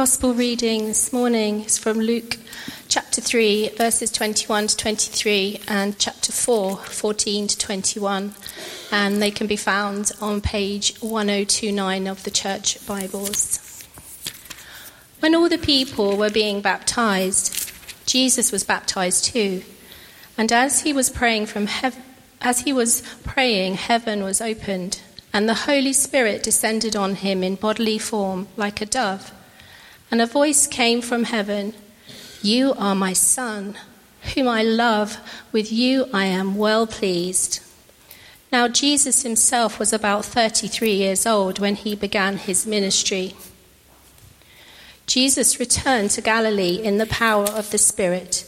Gospel reading this morning is from Luke chapter 3, verses 21 to 23, and chapter 4, 14 to 21. And they can be found on page 1029 of the church Bibles. When all the people were being baptized, Jesus was baptized too. And as he was praying from heaven, as he was praying, heaven was opened, and the Holy Spirit descended on him in bodily form like a dove. And a voice came from heaven You are my Son, whom I love. With you I am well pleased. Now, Jesus himself was about 33 years old when he began his ministry. Jesus returned to Galilee in the power of the Spirit,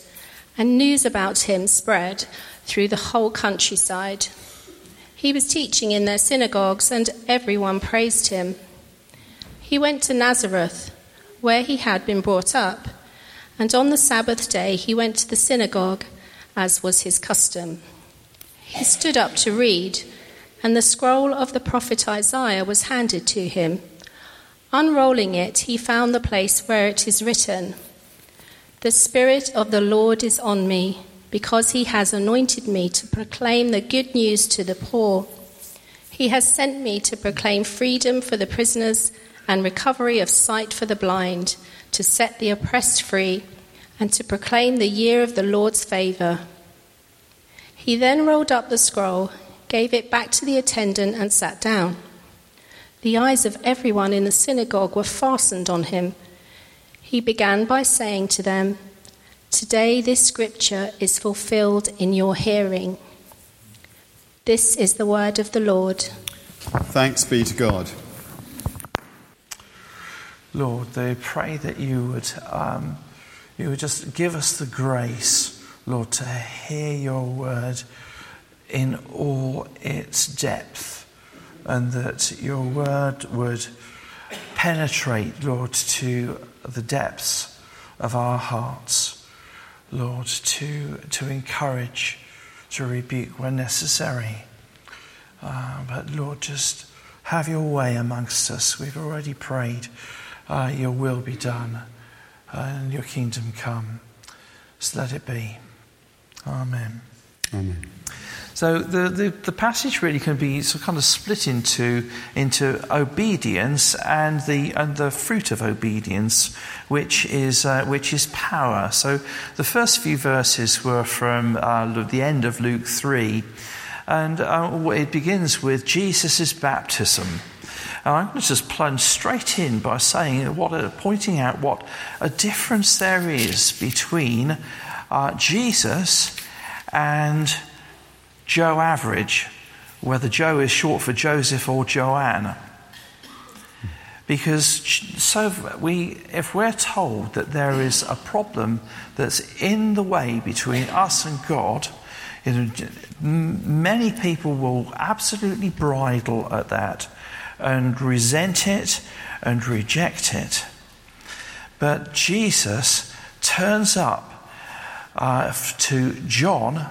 and news about him spread through the whole countryside. He was teaching in their synagogues, and everyone praised him. He went to Nazareth where he had been brought up. And on the Sabbath day he went to the synagogue, as was his custom. He stood up to read, and the scroll of the prophet Isaiah was handed to him. Unrolling it, he found the place where it is written The Spirit of the Lord is on me, because he has anointed me to proclaim the good news to the poor. He has sent me to proclaim freedom for the prisoners and recovery of sight for the blind, to set the oppressed free, and to proclaim the year of the Lord's favor. He then rolled up the scroll, gave it back to the attendant, and sat down. The eyes of everyone in the synagogue were fastened on him. He began by saying to them, Today this scripture is fulfilled in your hearing. This is the word of the Lord. Thanks be to God. Lord, they pray that you would, um, you would just give us the grace, Lord, to hear your word in all its depth, and that your word would penetrate, Lord, to the depths of our hearts, Lord, to, to encourage, to rebuke when necessary. Uh, but Lord, just have your way amongst us. We've already prayed uh, your will be done and your kingdom come. So let it be. Amen. Amen. So the, the, the, passage really can be sort of kind of split into, into obedience and the, and the fruit of obedience, which is, uh, which is power. So the first few verses were from uh, the end of Luke 3, and uh, it begins with Jesus' baptism. And I'm going to just plunge straight in by saying what a, pointing out what a difference there is between uh, Jesus and Joe Average, whether Joe is short for Joseph or Joanne. Because so we, if we're told that there is a problem that's in the way between us and God, many people will absolutely bridle at that and resent it and reject it. But Jesus turns up uh, to John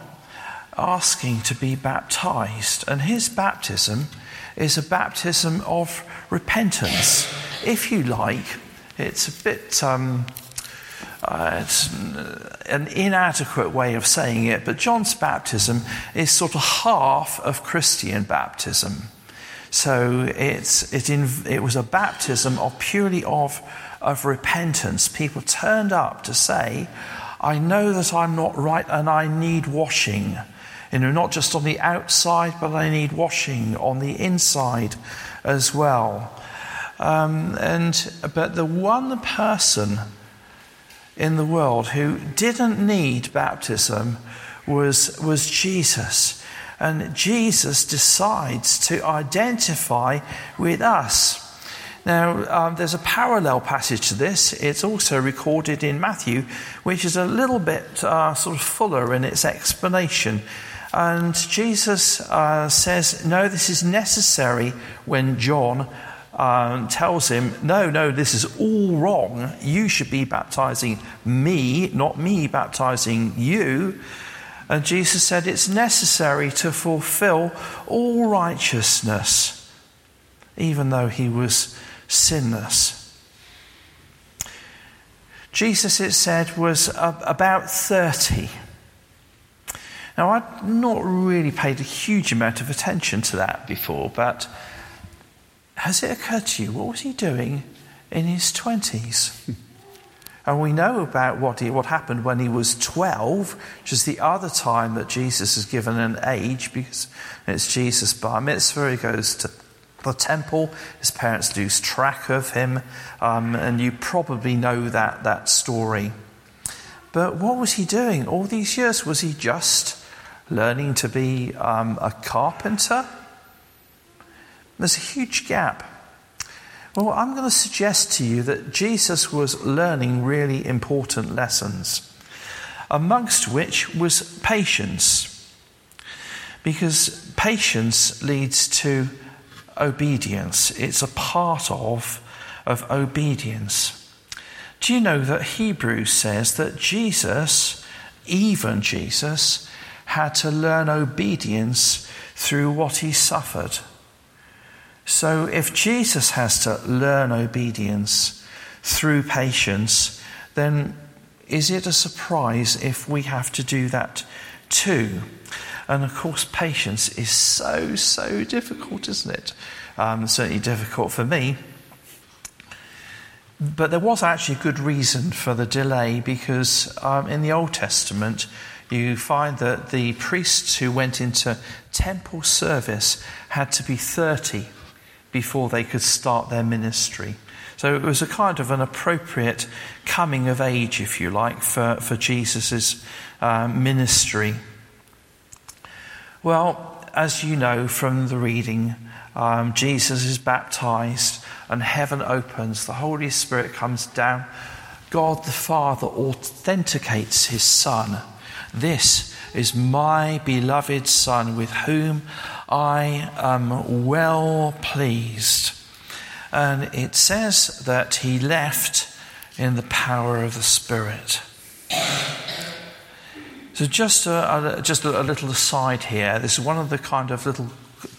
asking to be baptized, and his baptism is a baptism of repentance. If you like, it's a bit. Um, uh, it's an inadequate way of saying it, but John's baptism is sort of half of Christian baptism. So it's, it, in, it was a baptism of purely of, of repentance. People turned up to say, I know that I'm not right and I need washing. You know, not just on the outside, but I need washing on the inside as well. Um, and but the one person in the world who didn't need baptism was was Jesus. And Jesus decides to identify with us. Now, um, there's a parallel passage to this. It's also recorded in Matthew, which is a little bit uh, sort of fuller in its explanation. And Jesus uh, says, No, this is necessary when John um, tells him, No, no, this is all wrong. You should be baptizing me, not me baptizing you. And Jesus said it's necessary to fulfill all righteousness, even though he was sinless. Jesus, it said, was about 30. Now, I'd not really paid a huge amount of attention to that before, but has it occurred to you, what was he doing in his 20s? And we know about what, he, what happened when he was 12, which is the other time that Jesus is given an age because it's Jesus' bar mitzvah. He goes to the temple. His parents lose track of him. Um, and you probably know that, that story. But what was he doing all these years? Was he just learning to be um, a carpenter? There's a huge gap. Well, I'm going to suggest to you that Jesus was learning really important lessons, amongst which was patience. Because patience leads to obedience, it's a part of, of obedience. Do you know that Hebrews says that Jesus, even Jesus, had to learn obedience through what he suffered? So, if Jesus has to learn obedience through patience, then is it a surprise if we have to do that too? And of course, patience is so, so difficult, isn't it? Um, certainly difficult for me. But there was actually a good reason for the delay because um, in the Old Testament, you find that the priests who went into temple service had to be 30 before they could start their ministry. So it was a kind of an appropriate coming of age, if you like, for, for Jesus' uh, ministry. Well, as you know from the reading, um, Jesus is baptized and heaven opens, the Holy Spirit comes down. God the Father authenticates his Son. This is my beloved Son with whom I am well pleased. And it says that he left in the power of the Spirit. So, just a, a just a, little aside here. This is one of the kind of little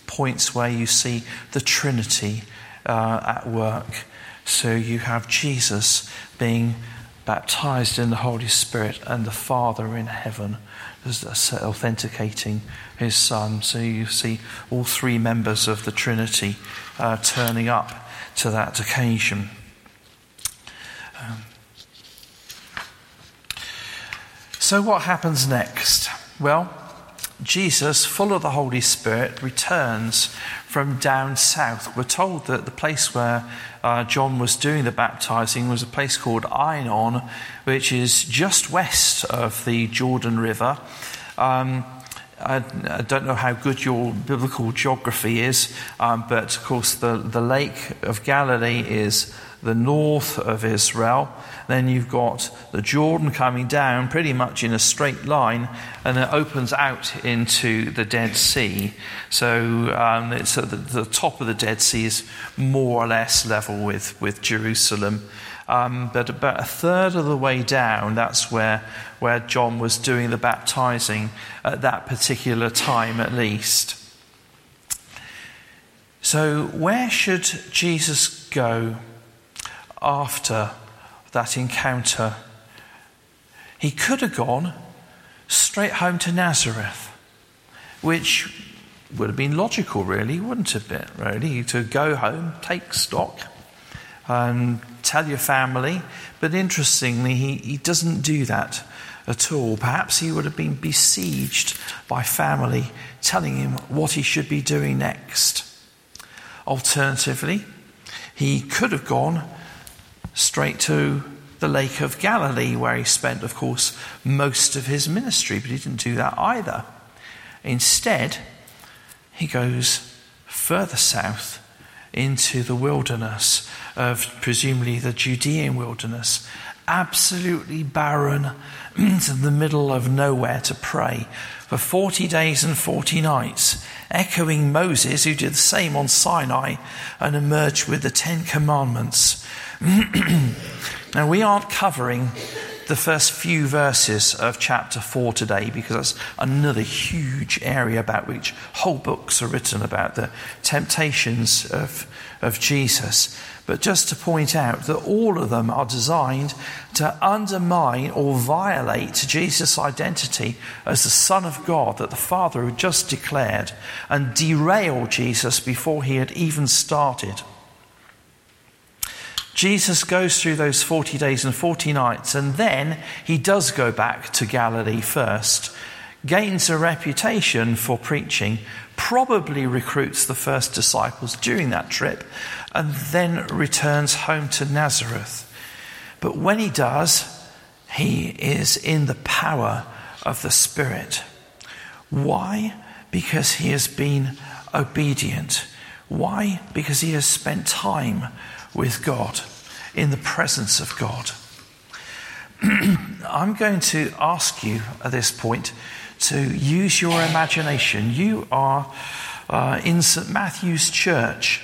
points where you see the Trinity uh, at work. So, you have Jesus being baptized in the Holy Spirit and the Father in heaven as authenticating his son. So you see all three members of the Trinity uh, turning up to that occasion. Um, so, what happens next? Well, Jesus, full of the Holy Spirit, returns from down south. We're told that the place where uh, John was doing the baptizing was a place called Ainon, which is just west of the Jordan River. Um, I, I, don't know how good your biblical geography is, um, but of course, the, the Lake of Galilee is the north of Israel. Then you've got the Jordan coming down pretty much in a straight line, and it opens out into the Dead Sea. So, um, it's the, the, top of the Dead Sea is more or less level with, with Jerusalem. Um, but about a third of the way down, that's where, where John was doing the baptizing at that particular time, at least. So, where should Jesus go after that encounter? He could have gone straight home to Nazareth, which would have been logical, really, wouldn't it? Bit really, to go home, take stock, and tell your family. But interestingly, he, he doesn't do that at all. Perhaps he would have been besieged by family telling him what he should be doing next. Alternatively, he could have gone straight to the Lake of Galilee, where he spent, of course, most of his ministry, but he didn't do that either. Instead, he goes further south into the wilderness of presumably the Judean wilderness, absolutely barren, in the middle of nowhere to pray for 40 days and 40 nights, echoing Moses, who did the same on Sinai and emerged with the Ten Commandments. now, we aren't covering the first few verses of chapter 4 today because that's another huge area about which whole books are written about the temptations of, of Jesus. But just to point out that all of them are designed to undermine or violate Jesus' identity as the Son of God that the Father had just declared and derail Jesus before he had even started. Jesus goes through those 40 days and 40 nights, and then he does go back to Galilee first, gains a reputation for preaching, probably recruits the first disciples during that trip, and then returns home to Nazareth. But when he does, he is in the power of the Spirit. Why? Because he has been obedient. Why? Because he has spent time with God, in the presence of God. I'm going to ask you at this point to use your imagination. You are uh, in St. Matthew's Church,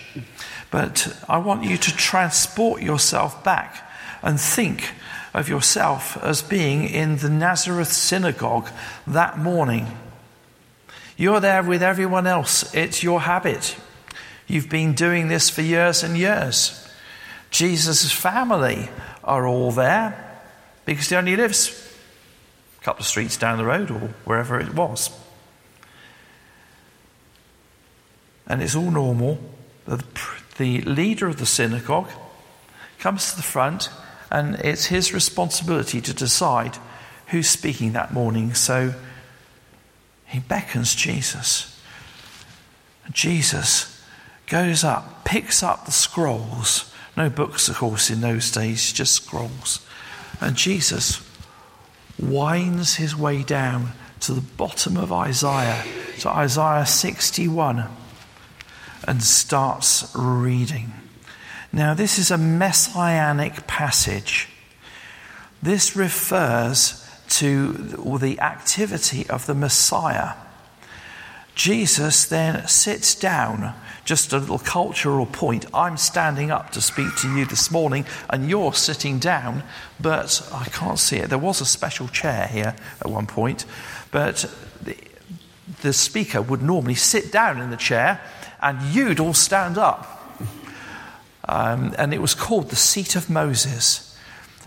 but I want you to transport yourself back and think of yourself as being in the Nazareth synagogue that morning. You're there with everyone else, it's your habit. You've been doing this for years and years. Jesus' family are all there because he only lives a couple of streets down the road or wherever it was. And it's all normal. The, the leader of the synagogue comes to the front, and it's his responsibility to decide who's speaking that morning. So he beckons Jesus. Jesus goes up, picks up the scrolls. No books, of course, in those days, just scrolls. And Jesus winds his way down to the bottom of Isaiah, to Isaiah 61, and starts reading. Now, this is a messianic passage. This refers to the activity of the Messiah. Jesus then sits down just a little cultural point. I'm standing up to speak to you this morning, and you're sitting down, but I can't see it. There was a special chair here at one point, but the, the speaker would normally sit down in the chair, and you'd all stand up. Um, and it was called the seat of Moses.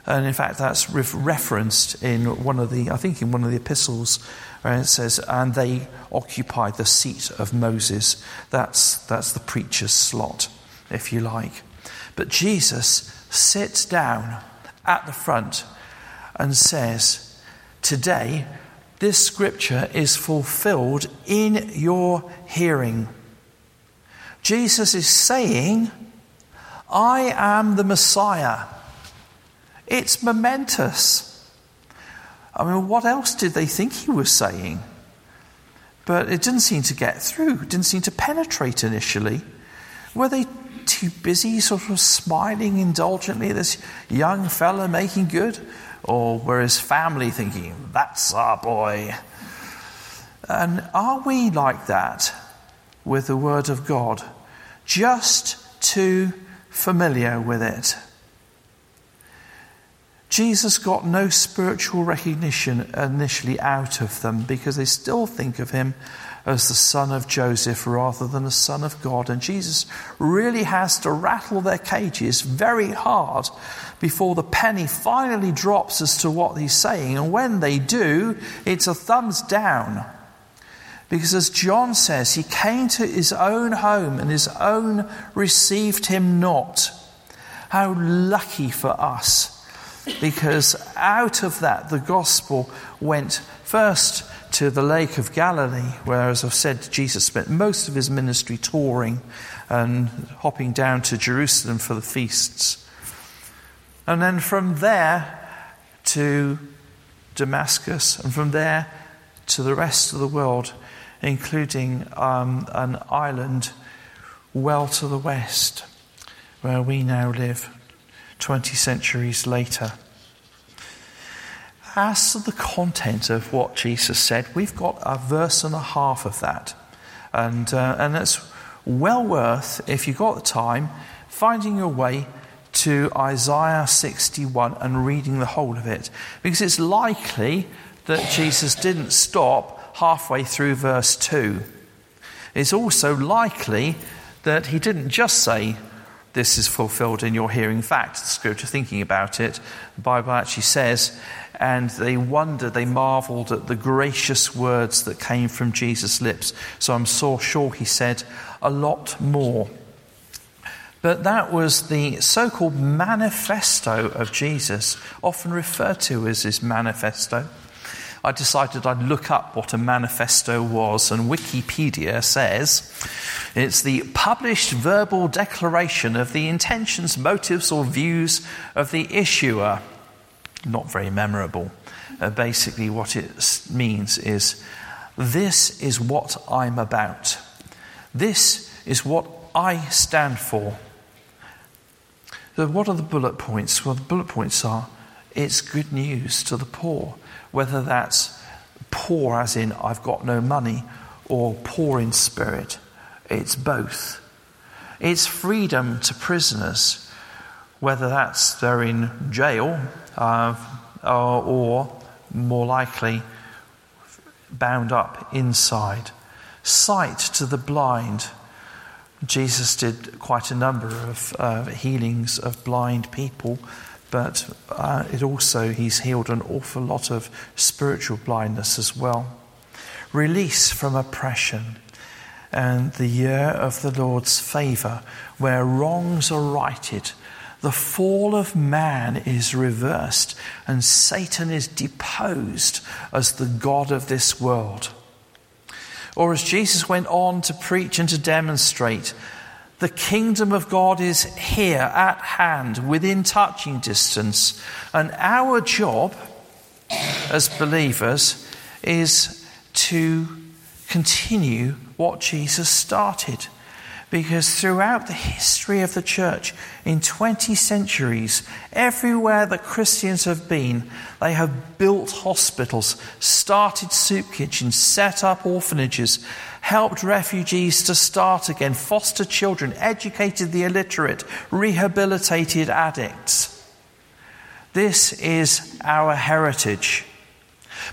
And in fact, that's re- referenced in one of the, I think, in one of the epistles where it says, and they occupied the seat of Moses. That's, that's the preacher's slot, if you like. But Jesus sits down at the front and says, Today, this scripture is fulfilled in your hearing. Jesus is saying, I am the Messiah. It's momentous. I mean, what else did they think he was saying? But it didn't seem to get through, it didn't seem to penetrate initially. Were they too busy, sort of smiling indulgently at this young fella making good? Or were his family thinking, that's our boy? And are we like that with the Word of God? Just too familiar with it? Jesus got no spiritual recognition initially out of them because they still think of him as the son of Joseph rather than the son of God. And Jesus really has to rattle their cages very hard before the penny finally drops as to what he's saying. And when they do, it's a thumbs down. Because as John says, he came to his own home and his own received him not. How lucky for us because out of that the gospel went first to the Lake of Galilee, where, as I've said, Jesus spent most of his ministry touring and hopping down to Jerusalem for the feasts. And then from there to Damascus, and from there to the rest of the world, including um, an island well to the west, where we now live. 20 centuries later. As to the content of what Jesus said, we've got a verse and a half of that. And, uh, and it's well worth, if you've got the time, finding your way to Isaiah 61 and reading the whole of it. Because it's likely that Jesus didn't stop halfway through verse 2. It's also likely that he didn't just say, This is fulfilled in your hearing. In fact, the scripture thinking about it, the Bible actually says, and they wondered, they marveled at the gracious words that came from Jesus' lips. So I'm so sure he said a lot more. But that was the so called manifesto of Jesus, often referred to as his manifesto. I decided I'd look up what a manifesto was, and Wikipedia says it's the published verbal declaration of the intentions, motives, or views of the issuer. Not very memorable. Uh, basically, what it means is this is what I'm about, this is what I stand for. So, what are the bullet points? Well, the bullet points are it's good news to the poor, whether that's poor as in I've got no money or poor in spirit. It's both. It's freedom to prisoners, whether that's they're in jail uh, or, or more likely bound up inside. Sight to the blind Jesus did quite a number of uh, healings of blind people, but uh, it also, he's healed an awful lot of spiritual blindness as well. Release from oppression and the year of the Lord's favour, where wrongs are righted, the fall of man is reversed, and Satan is deposed as the God of this world. Or as Jesus went on to preach and to demonstrate, the kingdom of God is here at hand, within touching distance. And our job as believers is to continue what Jesus started. Because throughout the history of the church, in 20 centuries, everywhere that Christians have been, they have built hospitals, started soup kitchens, set up orphanages, helped refugees to start again, fostered children, educated the illiterate, rehabilitated addicts. This is our heritage,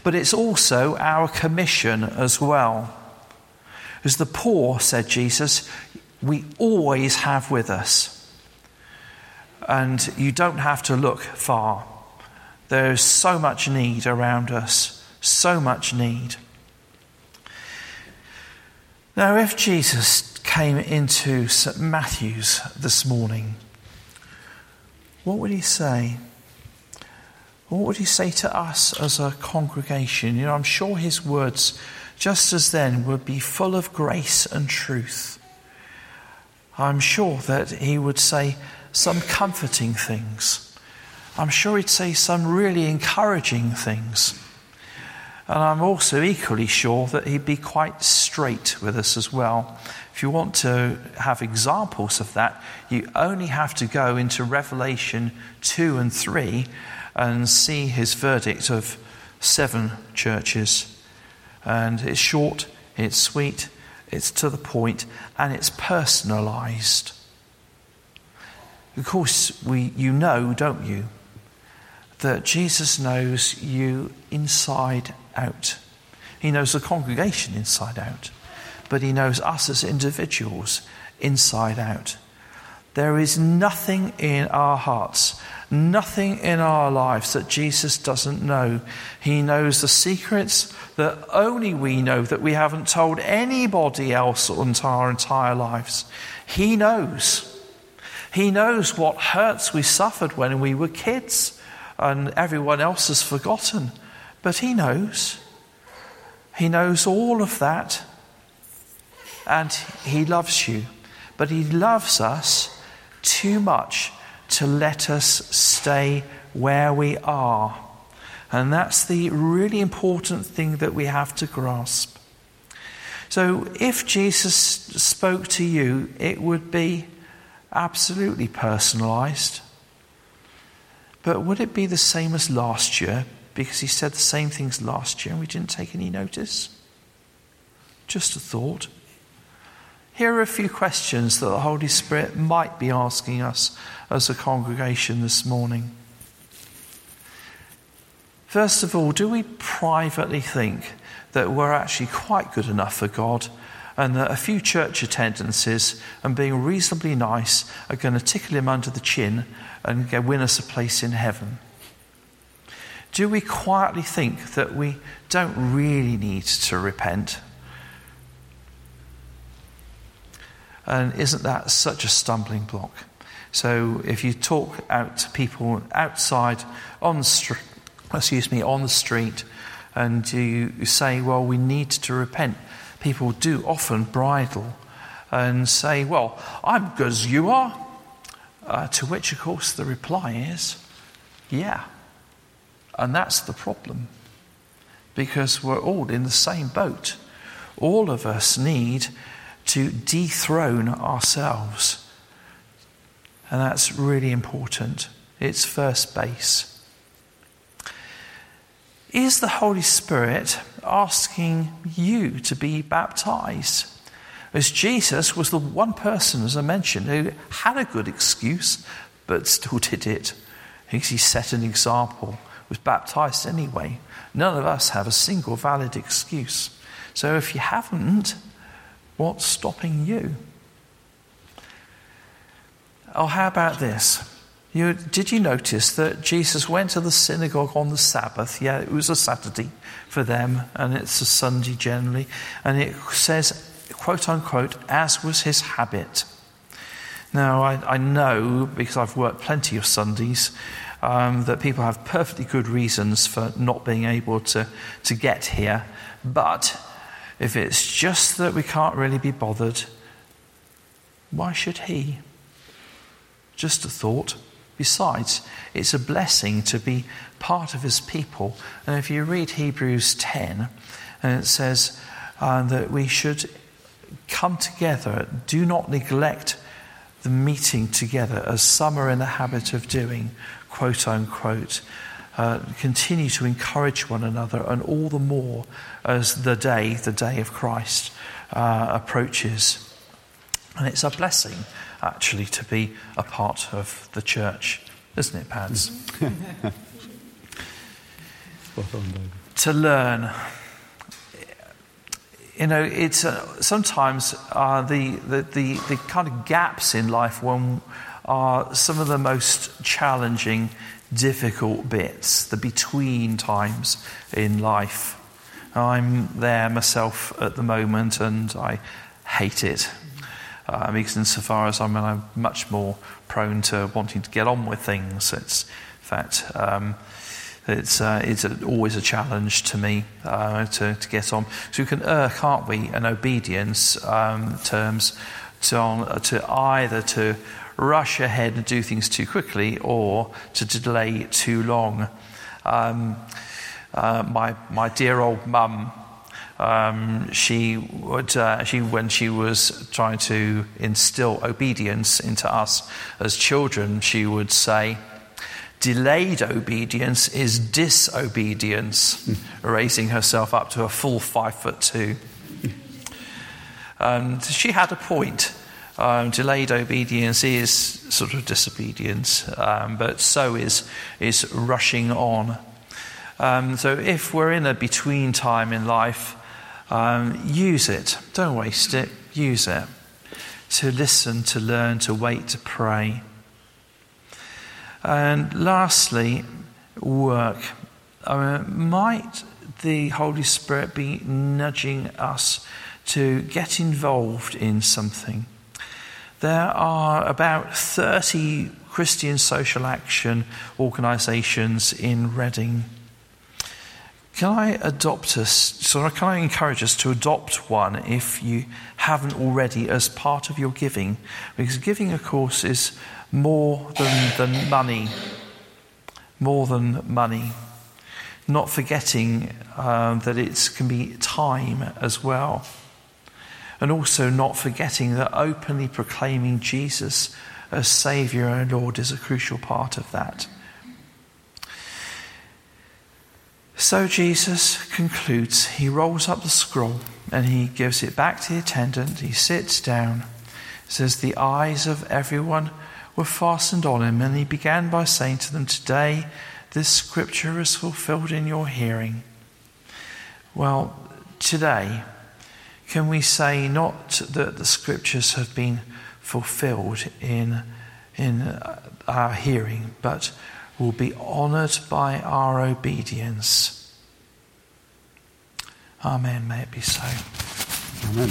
but it's also our commission as well. As the poor, said Jesus, we always have with us. And you don't have to look far. There's so much need around us, so much need. Now, if Jesus came into St. Matthew's this morning, what would he say? What would he say to us as a congregation? You know, I'm sure his words, just as then, would be full of grace and truth. I'm sure that he would say some comforting things. I'm sure he'd say some really encouraging things. And I'm also equally sure that he'd be quite straight with us as well. If you want to have examples of that, you only have to go into Revelation 2 and 3 and see his verdict of seven churches. And it's short, it's sweet, it's to the point, and it's personalized. Of course, we, you know, don't you, that Jesus knows you inside out. He knows the congregation inside out, but he knows us as individuals inside out. There is nothing in our hearts, nothing in our lives that Jesus doesn't know. He knows the secrets that only we know that we haven't told anybody else in our entire lives. He knows. He knows what hurts we suffered when we were kids and everyone else has forgotten. But He knows. He knows all of that. And He loves you. But He loves us too much to let us stay where we are. And that's the really important thing that we have to grasp. So, if Jesus spoke to you, it would be absolutely personalized. But would it be the same as last year? Because he said the same things last year and we didn't take any notice? Just a thought. here are a few questions that the Holy Spirit might be asking us as a congregation this morning. First of all, do we privately think that we're actually quite good enough for God and that a few church attendances and being reasonably nice are going to tickle him under the chin and win us a place in heaven? Do we quietly think that we don't really need to repent? And isn't that such a stumbling block? So if you talk out to people outside on the street, excuse me, on the street, and you say, well, we need to repent, people do often bridle and say, well, I'm good as you are. Uh, to which, of course, the reply is, yeah. And that's the problem. Because we're all in the same boat. All of us need to dethrone ourselves. And that's really important. It's first base. Is the Holy Spirit asking you to be baptized? As Jesus was the one person, as I mentioned, who had a good excuse, but still did it. He set an example, was baptized anyway. None of us have a single valid excuse. So if you haven't, what's stopping you? Oh, how about this? You, did you notice that Jesus went to the synagogue on the Sabbath? Yeah, it was a Saturday for them, and it's a Sunday generally. And it says, quote unquote, as was his habit. Now, I, I know, because I've worked plenty of Sundays, um, that people have perfectly good reasons for not being able to, to get here. But if it's just that we can't really be bothered, why should he? Just a thought. Besides, it's a blessing to be part of his people. And if you read Hebrews 10, and it says uh, that we should come together, do not neglect the meeting together as some are in the habit of doing, quote unquote. Uh, continue to encourage one another, and all the more as the day, the day of Christ, uh, approaches. And it's a blessing actually to be a part of the church, isn't it, Pads? to learn. You know, it's uh, sometimes uh, the, the, the, the kind of gaps in life when are some of the most challenging, difficult bits, the between times in life. I'm there myself at the moment and I hate it uh, because insofar as I'm, I'm much more prone to wanting to get on with things. It's, in fact, um, it's, uh, it's a, always a challenge to me uh, to, to get on. So we can err, can't we, in obedience um, terms to, to either to rush ahead and do things too quickly or to delay too long. Um, uh, my, my dear old mum um, she would, uh, she, when she was trying to instill obedience into us as children, she would say, Delayed obedience is disobedience, raising herself up to a full five foot two. And she had a point. Um, delayed obedience is sort of disobedience, um, but so is, is rushing on. Um, so if we're in a between time in life, um, use it. Don't waste it. Use it. To listen, to learn, to wait, to pray. And lastly, work. Uh, might the Holy Spirit be nudging us to get involved in something? There are about 30 Christian social action organisations in Reading. Can I adopt us, so can I encourage us to adopt one if you haven't already as part of your giving? Because giving, of course, is more than, than money. More than money. Not forgetting um, that it can be time as well. And also not forgetting that openly proclaiming Jesus as Saviour and Lord is a crucial part of that. So Jesus concludes. He rolls up the scroll and he gives it back to the attendant. He sits down. says, The eyes of everyone were fastened on him, and he began by saying to them, Today this scripture is fulfilled in your hearing. Well, today, can we say not that the scriptures have been fulfilled in, in uh, our hearing, but will be honored by our obedience? Amen. May it be so. Amen.